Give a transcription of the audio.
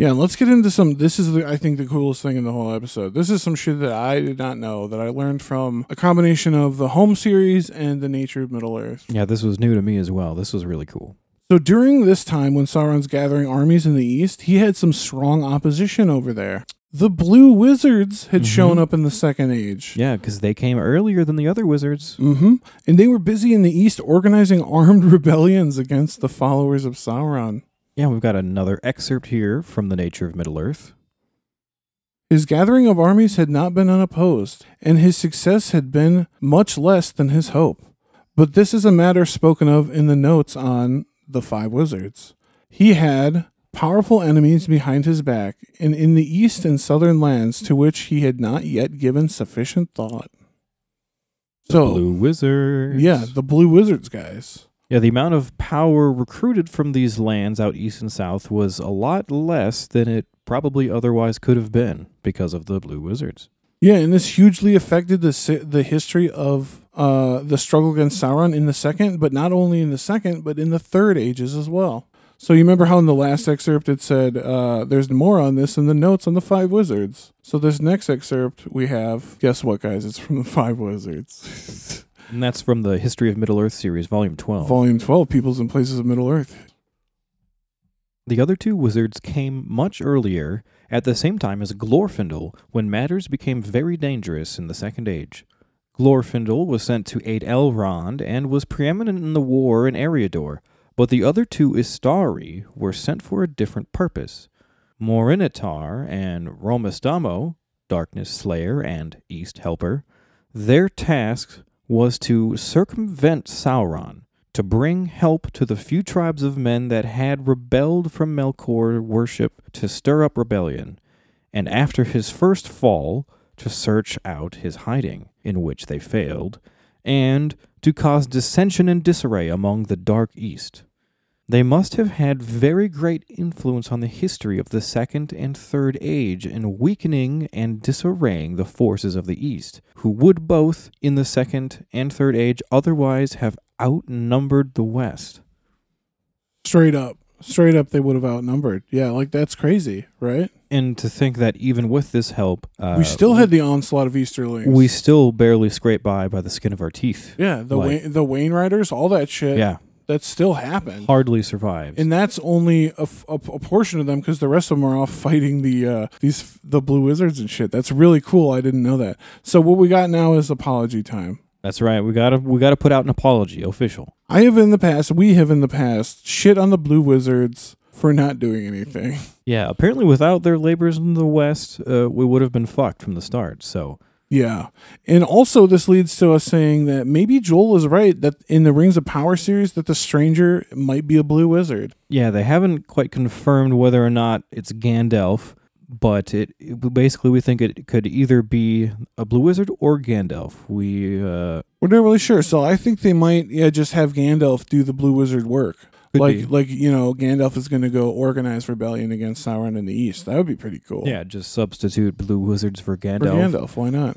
Yeah, let's get into some. This is, the, I think, the coolest thing in the whole episode. This is some shit that I did not know that I learned from a combination of the home series and the nature of Middle Earth. Yeah, this was new to me as well. This was really cool. So during this time when Sauron's gathering armies in the east, he had some strong opposition over there. The Blue Wizards had Mhm. shown up in the Second Age. Yeah, because they came earlier than the other wizards. Mm-hmm. And they were busy in the east organizing armed rebellions against the followers of Sauron. Yeah, we've got another excerpt here from The Nature of Middle Earth. His gathering of armies had not been unopposed, and his success had been much less than his hope. But this is a matter spoken of in the notes on the Five Wizards. He had powerful enemies behind his back, and in the east and southern lands to which he had not yet given sufficient thought. The So, Blue Wizards. yeah, the Blue Wizards guys. Yeah, the amount of power recruited from these lands out east and south was a lot less than it probably otherwise could have been because of the Blue Wizards. Yeah, and this hugely affected the the history of uh, the struggle against Sauron in the second, but not only in the second, but in the third ages as well. So you remember how in the last excerpt it said uh, there's more on this in the notes on the five wizards. So this next excerpt we have, guess what, guys? It's from the five wizards, And that's from the History of Middle Earth series, Volume 12. volume twelve, Peoples and Places of Middle Earth. The other two wizards came much earlier, at the same time as Glorfindel, when matters became very dangerous in the Second Age. Glorfindel was sent to aid Elrond and was preeminent in the war in Eriador, but the other two Istari were sent for a different purpose. Morinehtar and Rómestámo, Darkness Slayer and East Helper, their task was to circumvent Sauron, to bring help to the few tribes of men that had rebelled from Melkor worship to stir up rebellion, and after his first fall, to search out his hiding, in which they failed, and to cause dissension and disarray among the Dark East. They must have had very great influence on the history of the Second and Third Age in weakening and disarraying the forces of the East, who would both, in the Second and Third Age, otherwise have outnumbered the West. Straight up, straight up, they would have outnumbered. Yeah, like that's crazy, right? And to think that even with this help, uh, we still had the onslaught of Easterlings. we still barely scrape by by the skin of our teeth. yeah, the like- Wayne, the Wainriders, all that shit. Yeah, that still happened. hardly survives. and that's only a a portion of them because the rest of them are off fighting the uh, these the blue wizards and shit. That's really cool. I didn't know that. So what we got now is apology time. That's right. We gotta we gotta put out an apology, official. I have in the past, we have in the past, shit on the blue wizards for not doing anything. Yeah, apparently without their labors in the West, uh, we would have been fucked from the start. So Yeah. And also this leads to us saying that maybe Joel is right that in the Rings of Power series that the stranger might be a blue wizard. yeah, they haven't quite confirmed whether or not it's Gandalf, but it, it- basically we think it could either be a blue wizard or Gandalf. We uh, We're not really sure. So I think they might yeah just have Gandalf do the blue wizard work. Could like be. like you know Gandalf is going to go organize rebellion against Sauron in the east. That would be pretty cool. yeah just substitute blue wizards for Gandalf. For Gandalf. Gandalf, why not?